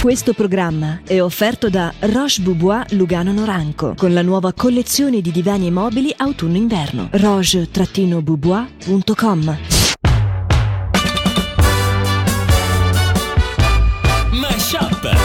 Questo programma è offerto da Roche Boubois Lugano Noranco con la nuova collezione di divani e mobili autunno-inverno. roche-boubois.com Mashup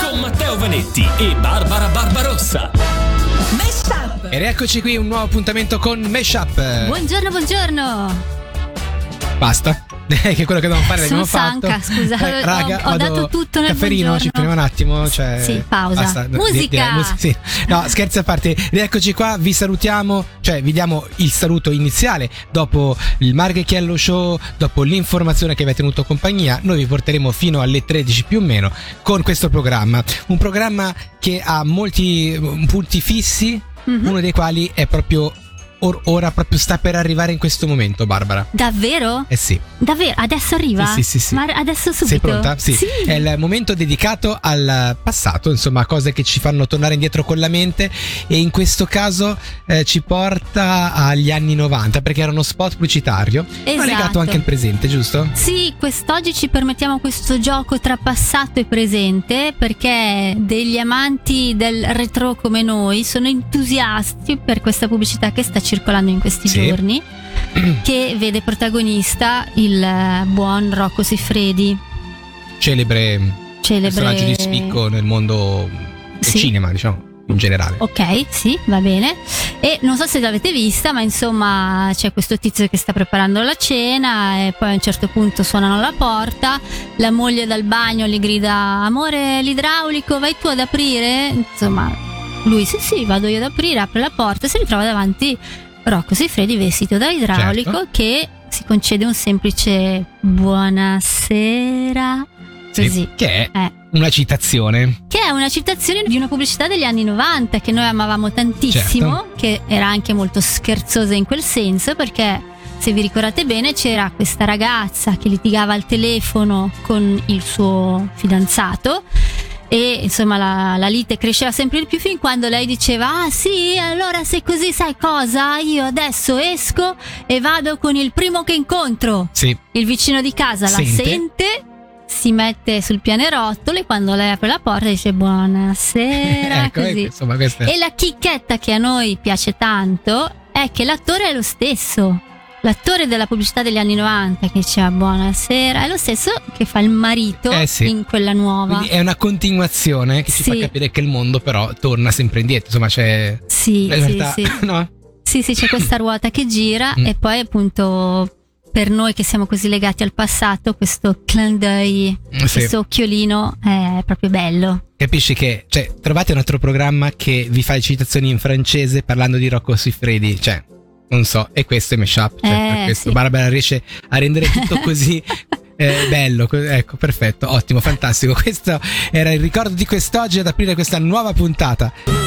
con Matteo Vanetti e Barbara Barbarossa. E rieccoci qui, un nuovo appuntamento con Meshup. Buongiorno, buongiorno. Basta. che è quello che dobbiamo fare Sono l'abbiamo stanca, fatto. scusa, Eh, raga, ho- ho dato tutto nel Cafferino, ci fermiamo un attimo. Cioè, Sì, pausa. basta, Musica. di- direi, mus- sì. No, scherzi a parte, rieccoci qua, vi salutiamo, cioè vi diamo il saluto iniziale dopo il Marghechiello Show, dopo l'informazione che vi ha tenuto compagnia, noi vi porteremo fino alle 13 più o meno con questo programma. Un programma che ha molti mm, punti fissi, Mhm. uno dei quali è proprio or- ora proprio sta per arrivare in questo momento, Barbara. Davvero? Eh sì. Davvero? Adesso arriva? Sì, sì, sì, sì. Ma adesso subito? Sei pronta? Sì. È il momento dedicato al passato, insomma, cose che ci fanno tornare indietro con la mente e in questo caso eh, ci porta agli anni 90 perché era uno spot pubblicitario, ma Esatto. legato anche al presente, giusto? Sì, quest'oggi ci permettiamo questo gioco tra passato e presente perché degli amanti del retro come noi sono entusiasti per questa pubblicità che sta circolando in questi Sì. giorni che vede protagonista il eh, buon Rocco Siffredi, Celebre celebre personaggio di spicco nel mondo del Sì. cinema, diciamo, in generale. Ok, sì, va bene. E non so se l'avete vista, ma insomma c'è questo tizio che sta preparando la cena e poi a un certo punto suonano la porta, la moglie dal bagno gli grida amore l'idraulico, vai tu ad aprire? Insomma, lui sì sì, vado io ad aprire, apre la porta e si ritrova davanti Rocco Siffredi vestito da idraulico Certo. che si concede un semplice buonasera. Sì, Così. che è Eh. una citazione. Che è una citazione di una pubblicità degli anni 90 che noi amavamo tantissimo, Certo. che era anche molto scherzosa in quel senso, perché se vi ricordate bene c'era questa ragazza che litigava al telefono con il suo fidanzato. E insomma la, la lite cresceva sempre di più fin quando lei diceva: Ah sì, allora se così sai cosa? Io adesso esco e vado con il primo che incontro. Sì. Il vicino di casa la Sente. sente, si mette sul pianerottolo e quando lei apre la porta dice buonasera. ecco, così. ecco, insomma, è E la chicchetta che a noi piace tanto è che l'attore è lo stesso. L'attore della pubblicità degli anni 90 che diceva buonasera è lo stesso che fa il marito Eh sì. in quella nuova. Quindi è una continuazione che ci fa Sì. capire che il mondo però torna sempre indietro, insomma c'è Sì, sì, libertà, sì. no? Sì, sì, c'è questa ruota che gira Mm. e poi appunto per noi che siamo così legati al passato, questo clin d'œil, Mm, Sì. questo occhiolino è proprio bello. Capisci che, cioè, trovate un altro programma che vi fa le citazioni in francese parlando di Rocco Siffredi, cioè, non so, e questo è Meshup, cioè, Eh, per questo sì. Barbara riesce a rendere tutto così eh, bello, co- ecco, perfetto, ottimo, fantastico. Questo era il ricordo di quest'oggi ad aprire questa nuova puntata.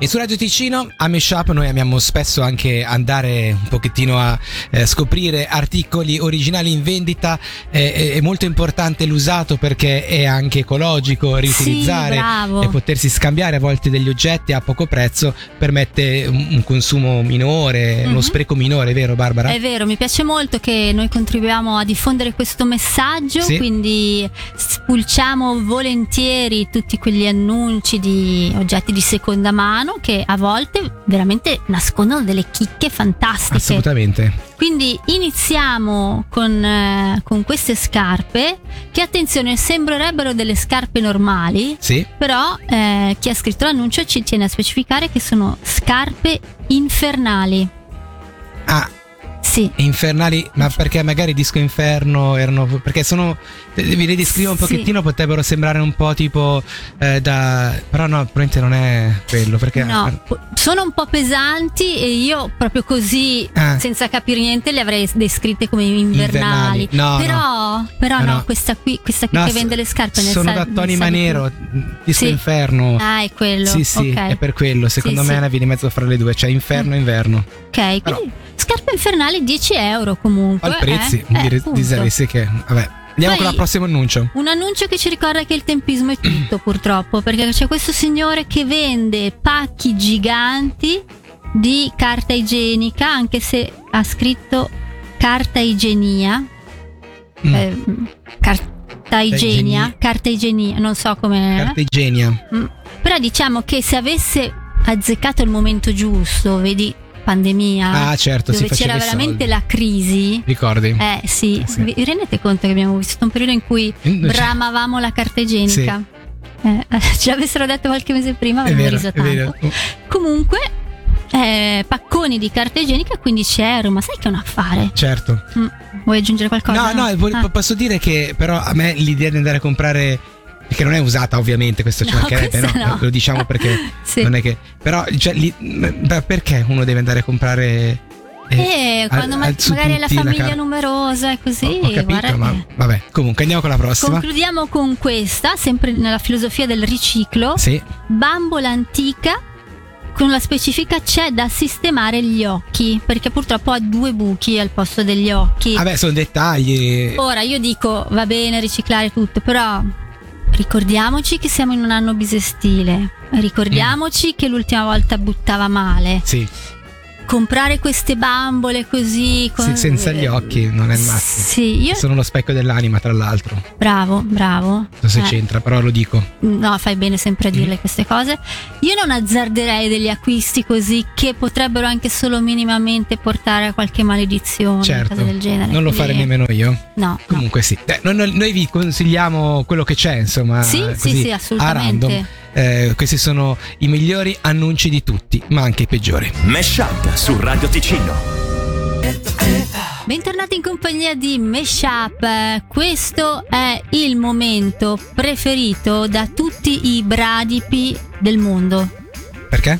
E su Radio Ticino a Meshup noi amiamo spesso anche andare un pochettino a eh, scoprire articoli originali in vendita, eh, è, molto importante l'usato perché è anche ecologico, riutilizzare Sì, e potersi scambiare a volte degli oggetti a poco prezzo permette un, un consumo minore, uno Mhm. spreco minore, vero Barbara? È vero, mi piace molto che noi contribuiamo a diffondere questo messaggio, Sì. quindi spulciamo volentieri tutti quegli annunci di oggetti di seconda mano che a volte veramente nascondono delle chicche fantastiche. Assolutamente. Quindi iniziamo con, eh, con queste scarpe che attenzione sembrerebbero delle scarpe normali, Sì. però eh, chi ha scritto l'annuncio ci tiene a specificare che sono scarpe infernali. Ah, Sì. infernali, ma perché magari Disco Inferno erano. Perché sono. Vi le descrivo un Sì. pochettino, potrebbero sembrare un po' tipo eh, da. Però no, probabilmente non è quello. Perché. No, po- sono un po' pesanti e io proprio così, Ah. senza capire niente, le avrei descritte come invernali. Invernali. No, però, però No, no, no. questa qui, questa qui No, che vende le scarpe ne Sono sa- da Tony. Manero, Disco Sì. Inferno. Ah, è quello. Sì, sì, ok. è per quello. Secondo Sì, me sì. è una via di mezzo fra le due, cioè inferno e inverno. Ok, quindi Però- scarpe infernali 10 euro comunque. Al prezzi, eh? Eh, dire, appunto. disavessi che. Vabbè. Andiamo Poi- con il prossimo annuncio. Un annuncio che ci ricorda che il tempismo è tutto, purtroppo, perché c'è questo signore che vende pacchi giganti di carta igienica, anche se ha scritto carta igienia. Mm. Eh, car- carta igenia, carta igenia, non so come... Carta igenia. Mm. Però diciamo che se avesse azzeccato il momento giusto, vedi pandemia, Ah, certo, dove c'era veramente soldi. la crisi. Ricordi? Eh sì, Eh, sì. vi rendete conto che abbiamo vissuto un periodo in cui bramavamo la carta igienica? Eh, ce l'avessero detto qualche mese prima avremmo vero, riso tanto. Comunque, eh, pacconi di carta igienica a 15 euro, ma sai che è un affare? Certo. Mm, Vuoi aggiungere qualcosa? No, no, vo- Ah. posso dire che però a me l'idea di andare a comprare che non è usata ovviamente, questo ci No, mancherebbe, questa no? no. Lo diciamo perché Sì. non è che però cioè, ma perché uno deve andare a comprare Eh, al- quando ma- al magari hai la famiglia car- numerosa e così. Ho capito, guarda ma vabbè, comunque andiamo con la prossima. Concludiamo con questa, sempre nella filosofia del riciclo. Sì, Bambola antica con la specifica c'è da sistemare gli occhi, perché purtroppo ha due buchi al posto degli occhi. vabbè, sono dettagli. Ora io dico va bene riciclare tutto, però ricordiamoci che siamo in un anno bisestile. Ricordiamoci che l'ultima volta buttava male. Sì, Comprare queste bambole così con- sì, senza gli occhi non è il massimo. Sì, io Sono lo specchio dell'anima, tra l'altro. bravo, bravo. Non so se Eh. c'entra, però lo dico. No, fai bene sempre a dirle Mm. queste cose. Io non azzarderei degli acquisti così che potrebbero anche solo minimamente portare a qualche maledizione, Certo. cose del genere. Non lo Quindi- farei nemmeno io. No, no. Comunque sì, Eh, noi, noi- vi consigliamo quello che c'è, insomma. Sì, sì, sì, assolutamente. Eh, questi sono i migliori annunci di tutti, ma anche i peggiori. Mesh Up su Radio Ticino. Bentornati in compagnia di Meshup. Eh, Questo è il momento preferito da tutti i bradipi del mondo. Perché?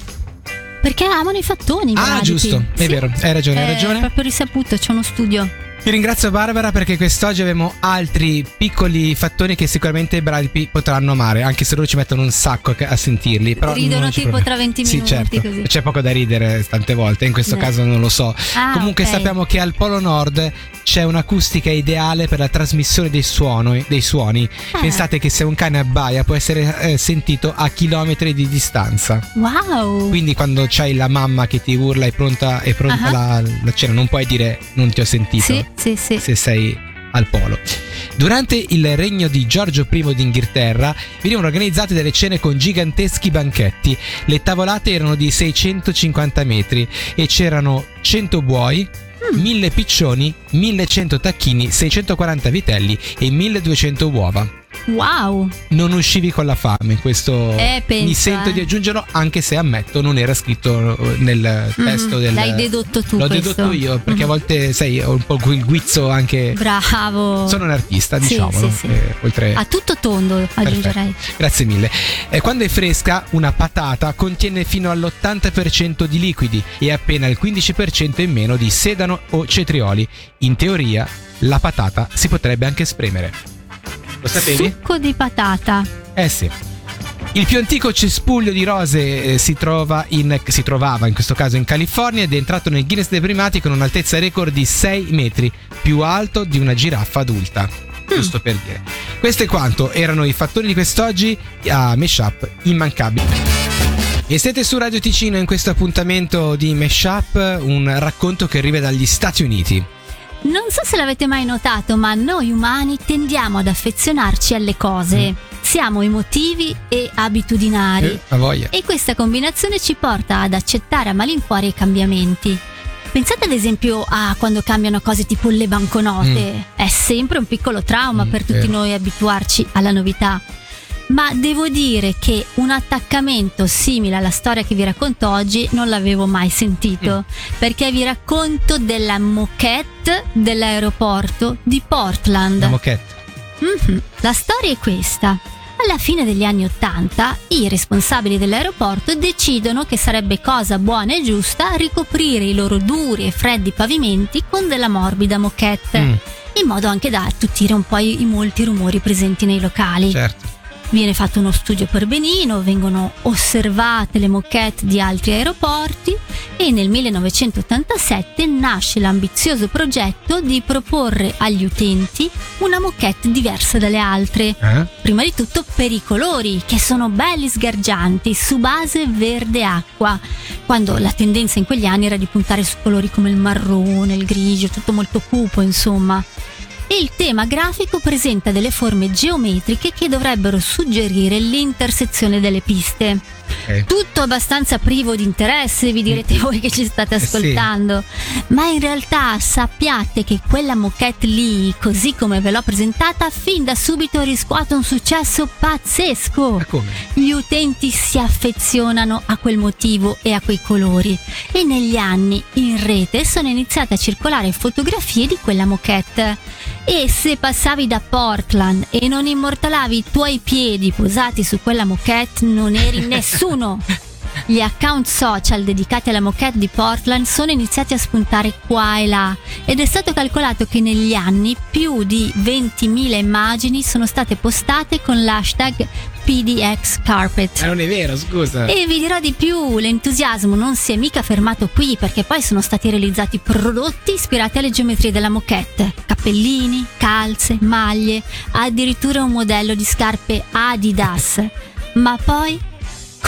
Perché amano i fattoni. Ah, bradipi. giusto, è Sì. vero, hai ragione, hai È ragione. proprio risaputo, c'è uno studio. Ti ringrazio Barbara perché quest'oggi abbiamo altri piccoli fattoni che sicuramente i bradipi potranno amare, anche se loro ci mettono un sacco a sentirli. Però Ridono tipo tra 20 Sì, minuti, certo. così. C'è poco da ridere tante volte, in questo Eh. caso non lo so. Ah, Comunque ok. sappiamo che al Polo Nord c'è un'acustica ideale per la trasmissione dei, suono- dei suoni. Ah. Pensate che se un cane abbaia può essere eh, sentito a chilometri di distanza. Wow. Quindi quando c'hai la mamma che ti urla è pronta, è pronta Ah. la, la cena, non puoi dire non ti ho sentito Sì, sì, sì. se sei al polo. Durante il regno di Giorgio I d'Inghilterra venivano organizzate delle cene con giganteschi banchetti. Le tavolate erano di 650 metri e c'erano 100 buoi, Mm. 1000 piccioni, 1100 tacchini, 640 vitelli e 1200 uova. Wow. Non uscivi con la fame, questo Eh, pensa, mi sento eh. di aggiungerlo anche se ammetto non era scritto nel testo del L'hai dedotto tu L'ho questo. dedotto io perché a Mhm. volte sai ho un po' quel guizzo anche Bravo. sono un artista, Sì, diciamolo. sì, sì. eh, oltre... A tutto tondo aggiungerei. Grazie mille. Eh, quando è fresca, una patata contiene fino all'80% di liquidi e appena il 15% in meno di sedano o cetrioli. In teoria, la patata si potrebbe anche spremere. Lo sapevi? Succo di patata. Eh sì. Il più antico cespuglio di rose eh, si, trova in- si trovava in questo caso in California ed è entrato nel Guinness dei primati con un'altezza record di 6 metri, più alto di una giraffa adulta. Giusto per dire. Questo è quanto erano i fattori di quest'oggi a Meshup immancabili. E siete su Radio Ticino in questo appuntamento di Meshup, un racconto che arriva dagli Stati Uniti. Non so se l'avete mai notato, ma noi umani tendiamo ad affezionarci alle cose. Siamo emotivi e abitudinari. Eh, a voglia. E questa combinazione ci porta ad accettare a malincuore i cambiamenti. Pensate ad esempio a quando cambiano cose tipo le banconote. È sempre un piccolo trauma Mm, per tutti vero. noi abituarci alla novità. Ma devo dire che un attaccamento simile alla storia che vi racconto oggi non l'avevo mai sentito, perché vi racconto della moquette dell'aeroporto di Portland. La moquette. Mhm. La storia è questa. Alla fine degli anni Ottanta, i responsabili dell'aeroporto decidono che sarebbe cosa buona e giusta ricoprire i loro duri e freddi pavimenti con della morbida moquette, Mm, in modo anche da attutire un po' i, i molti rumori presenti nei locali. certo. Viene fatto uno studio per benino, vengono osservate le moquette di altri aeroporti e nel 1987 nasce l'ambizioso progetto di proporre agli utenti una moquette diversa dalle altre. Eh? Prima di tutto per i colori, che sono belli sgargianti, su base verde acqua, quando la tendenza in quegli anni era di puntare su colori come il marrone, il grigio, tutto molto cupo, insomma. E il tema grafico presenta delle forme geometriche che dovrebbero suggerire l'intersezione delle piste. Tutto abbastanza privo di interesse, vi direte voi che ci state Eh sì. ascoltando, ma in realtà sappiate che quella moquette lì, così come ve l'ho presentata, fin da subito riscuote un successo pazzesco. Gli utenti si affezionano a quel motivo e a quei colori e negli anni in rete sono iniziate a circolare fotografie di quella moquette. E se passavi da Portland e non immortalavi i tuoi piedi posati su quella moquette, non eri nessuno. Gli account social dedicati alla moquette di Portland sono iniziati a spuntare qua e là ed è stato calcolato che negli anni più di 20.000 immagini sono state postate con l'hashtag PDX Carpet. Ma non è vero, scusa. E vi dirò di più, l'entusiasmo non si è mica fermato qui perché poi sono stati realizzati prodotti ispirati alle geometrie della moquette. Cappellini, calze, maglie, addirittura un modello di scarpe Adidas. Ma poi,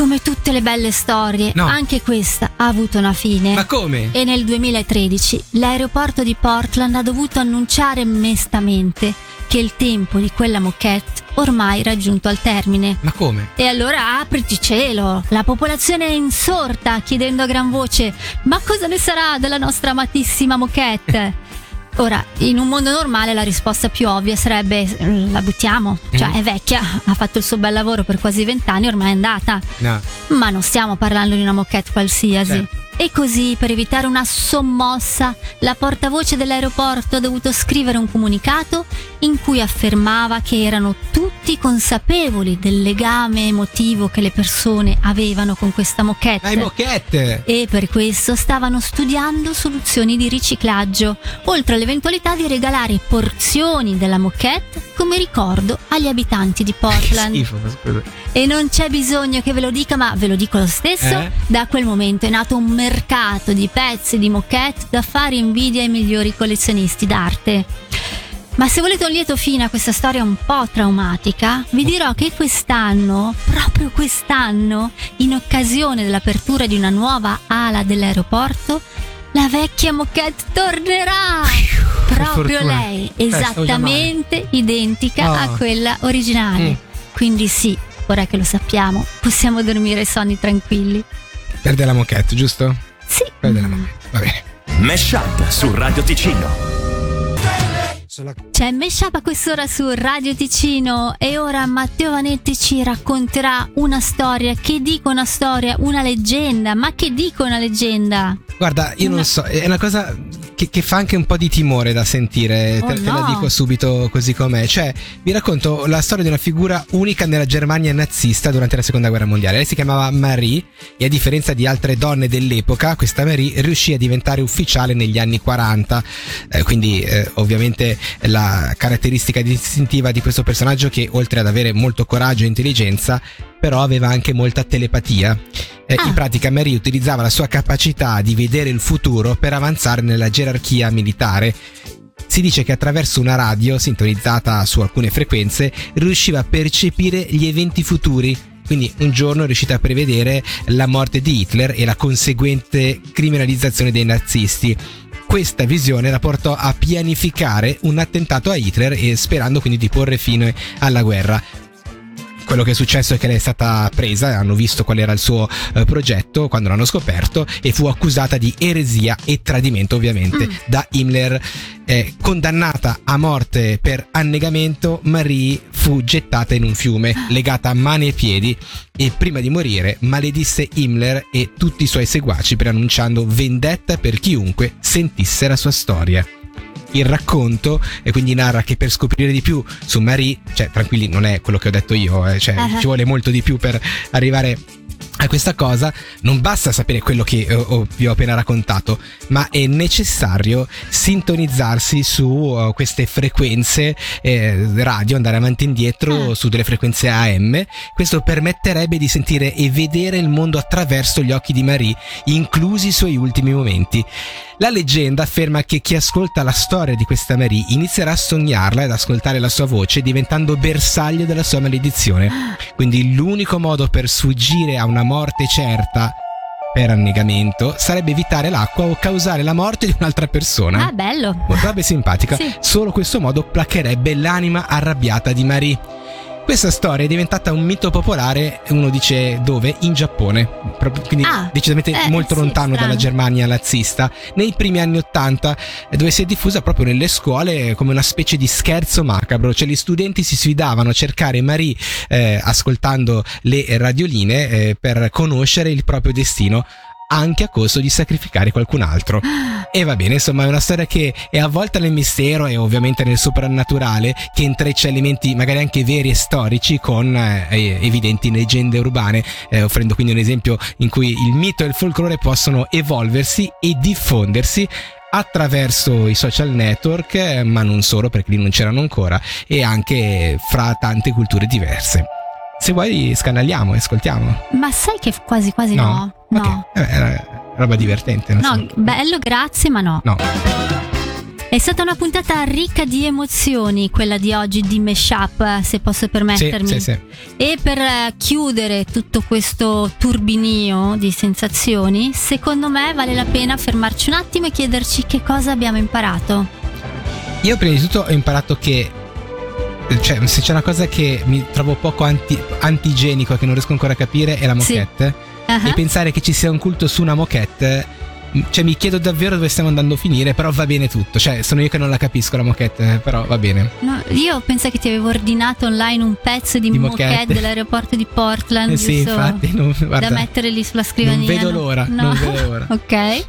come tutte le belle storie, No. anche questa ha avuto una fine. Ma come? E nel 2013 l'aeroporto di Portland ha dovuto annunciare mestamente che il tempo di quella moquette ormai era giunto al termine. Ma come? E allora apriti cielo, la popolazione è insorta chiedendo a gran voce ma cosa ne sarà della nostra amatissima moquette? Ora, in un mondo normale la risposta più ovvia sarebbe "Eh, la buttiamo, cioè Mm. è vecchia, ha fatto il suo bel lavoro per quasi vent'anni, ormai è andata. No. Ma non stiamo parlando di una moquette qualsiasi. Certo. E così, per evitare una sommossa, la portavoce dell'aeroporto ha dovuto scrivere un comunicato in cui affermava che erano tutti consapevoli del legame emotivo che le persone avevano con questa moquette. Dai, moquette! E per questo stavano studiando soluzioni di riciclaggio, oltre all'eventualità di regalare porzioni della moquette come ricordo agli abitanti di Portland. schifo. E non c'è bisogno che ve lo dica, ma ve lo dico lo stesso. Eh? Da quel momento è nato un mercato di pezzi di moquette da fare invidia ai migliori collezionisti d'arte. Ma se volete un lieto fine a questa storia un po' traumatica, vi dirò che quest'anno, proprio quest'anno, in occasione dell'apertura di una nuova ala dell'aeroporto, la vecchia moquette tornerà! Proprio lei, Eh, esattamente identica Oh. a quella originale. Mm. Quindi sì, ora che lo sappiamo, possiamo dormire sonni tranquilli. Perde la moquette, giusto? Sì. Perde la moquette. Va bene. Mesh Up su Radio Ticino. C'è Meshup a quest'ora su Radio Ticino e ora Matteo Vanetti ci racconterà una storia. Che dico una storia? Una leggenda. Ma che dico una leggenda? Guarda, io non so, è una cosa che, che fa anche un po' di timore da sentire, Oh, te, te la no. dico subito così com'è. Cioè, vi racconto la storia di una figura unica nella Germania nazista durante la seconda guerra mondiale. Lei si chiamava Marie e a differenza di altre donne dell'epoca, questa Marie riuscì a diventare ufficiale negli anni 40. Eh, quindi, eh, ovviamente, la caratteristica distintiva di questo personaggio che oltre ad avere molto coraggio e intelligenza, però aveva anche molta telepatia. Eh, Ah. In pratica Marie utilizzava la sua capacità di vedere il futuro per avanzare nella gerarchia militare. Si dice che attraverso una radio sintonizzata su alcune frequenze riusciva a percepire gli eventi futuri. Quindi un giorno è riuscita a prevedere la morte di Hitler e la conseguente criminalizzazione dei nazisti. Questa visione la portò a pianificare un attentato a Hitler e sperando quindi di porre fine alla guerra quello che è successo è che lei è stata presa, hanno visto qual era il suo eh, progetto quando l'hanno scoperto e fu accusata di eresia e tradimento ovviamente da Himmler. Eh, condannata a morte per annegamento, Marie fu gettata in un fiume, legata a mani e piedi e prima di morire maledisse Himmler e tutti i suoi seguaci preannunciando vendetta per chiunque sentisse la sua storia il racconto e quindi narra che per scoprire di più su Marie, cioè tranquilli non è quello che ho detto io, eh, cioè Ah. ci vuole molto di più per arrivare a questa cosa, non basta sapere quello che ho- vi ho appena raccontato, ma è necessario sintonizzarsi su eh, queste frequenze eh, radio, andare avanti e indietro Ah. su delle frequenze AM. Questo permetterebbe di sentire e vedere il mondo attraverso gli occhi di Marie, inclusi i suoi ultimi momenti. La leggenda afferma che chi ascolta la storia di questa Marie inizierà a sognarla ed ascoltare la sua voce diventando bersaglio della sua maledizione. Quindi l'unico modo per sfuggire a una morte certa per annegamento sarebbe evitare l'acqua o causare la morte di un'altra persona. Ah, bello. Potrebbe simpatica. Sì. Solo questo modo placherebbe l'anima arrabbiata di Marie. Questa storia è diventata un mito popolare, uno dice dove? In Giappone, proprio- quindi Ah, decisamente eh, molto sì, lontano strano. dalla Germania nazista, nei primi anni Ottanta, eh, dove si è diffusa proprio nelle scuole come una specie di scherzo macabro, cioè gli studenti si sfidavano a cercare Marie eh, ascoltando le radioline eh, per conoscere il proprio destino anche a costo di sacrificare qualcun altro. E va bene, insomma, è una storia che è avvolta nel mistero e ovviamente nel soprannaturale, che intreccia elementi magari anche veri e storici con eh, evidenti leggende urbane, eh, offrendo quindi un esempio in cui il mito e il folklore possono evolversi e diffondersi attraverso i social network, eh, ma non solo perché lì non c'erano ancora, e anche fra tante culture diverse. Se vuoi scanaliamo e ascoltiamo. Ma sai che quasi quasi no? Ok, No. eh, era roba divertente. No, so. bello, grazie, ma no. No. È stata una puntata ricca di emozioni, quella di oggi di Meshup, se posso Sì, permettermi. sì, sì. E per eh, chiudere tutto questo turbinio di sensazioni, secondo me vale la pena fermarci un attimo e chiederci che cosa abbiamo imparato. Io prima di tutto ho imparato che cioè, se c'è una cosa che mi trovo poco anti- antigenico e che non riesco ancora a capire è la Sì. moquette. Ah, E pensare che ci sia un culto su una moquette. Cioè, mi chiedo davvero dove stiamo andando a finire, però va bene tutto. Cioè, sono io che non la capisco la moquette, però va bene. no, io penso che ti avevo ordinato online un pezzo di, Di moquette. moquette. dell'aeroporto di Portland, Eh sì, infatti, non, guarda, da mettere lì sulla scrivania. non vedo l'ora, No. non vedo l'ora. ok.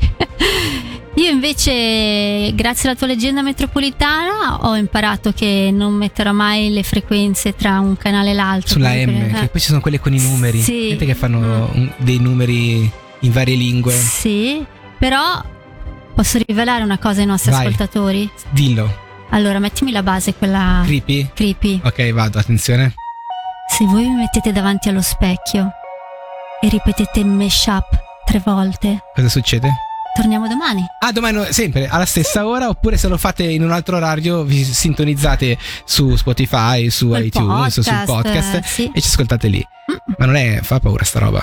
Io invece, grazie alla tua leggenda metropolitana, ho imparato che non metterò mai le frequenze tra un canale e l'altro. Sulla perché- M, che poi ci sono quelle con i numeri. Sì. Vedete che fanno un- dei numeri in varie lingue. Sì, però posso rivelare una cosa ai nostri Vai. ascoltatori. Dillo. Allora, mettimi la base, quella Creepy? creepy. Ok, vado, attenzione. Se voi mi mettete davanti allo specchio e ripetete mesh up tre volte, Cosa succede? Torniamo domani. Ah, domani sempre alla stessa ora, oppure se lo fate in un altro orario, vi sintonizzate su Spotify, su Col iTunes, o sul podcast, podcast sì. e ci ascoltate lì. Ma non è, fa paura sta roba.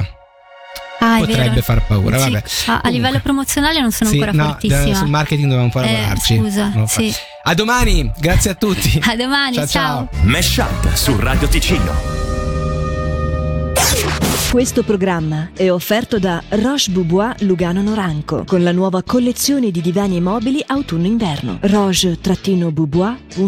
Ah, Potrebbe vero. far paura, Sì. vabbè. A, a livello promozionale non sono Sì, ancora no, fortissima. eh, sul marketing dobbiamo ancora Eh, lavorarci. scusa, sì. A domani, grazie a tutti. A domani, ciao. ciao. ciao. Mesh Up su Radio Ticino. Questo programma è offerto da Roche Boubois Lugano Noranco con la nuova collezione di divani e mobili autunno-inverno. roche-boubois.it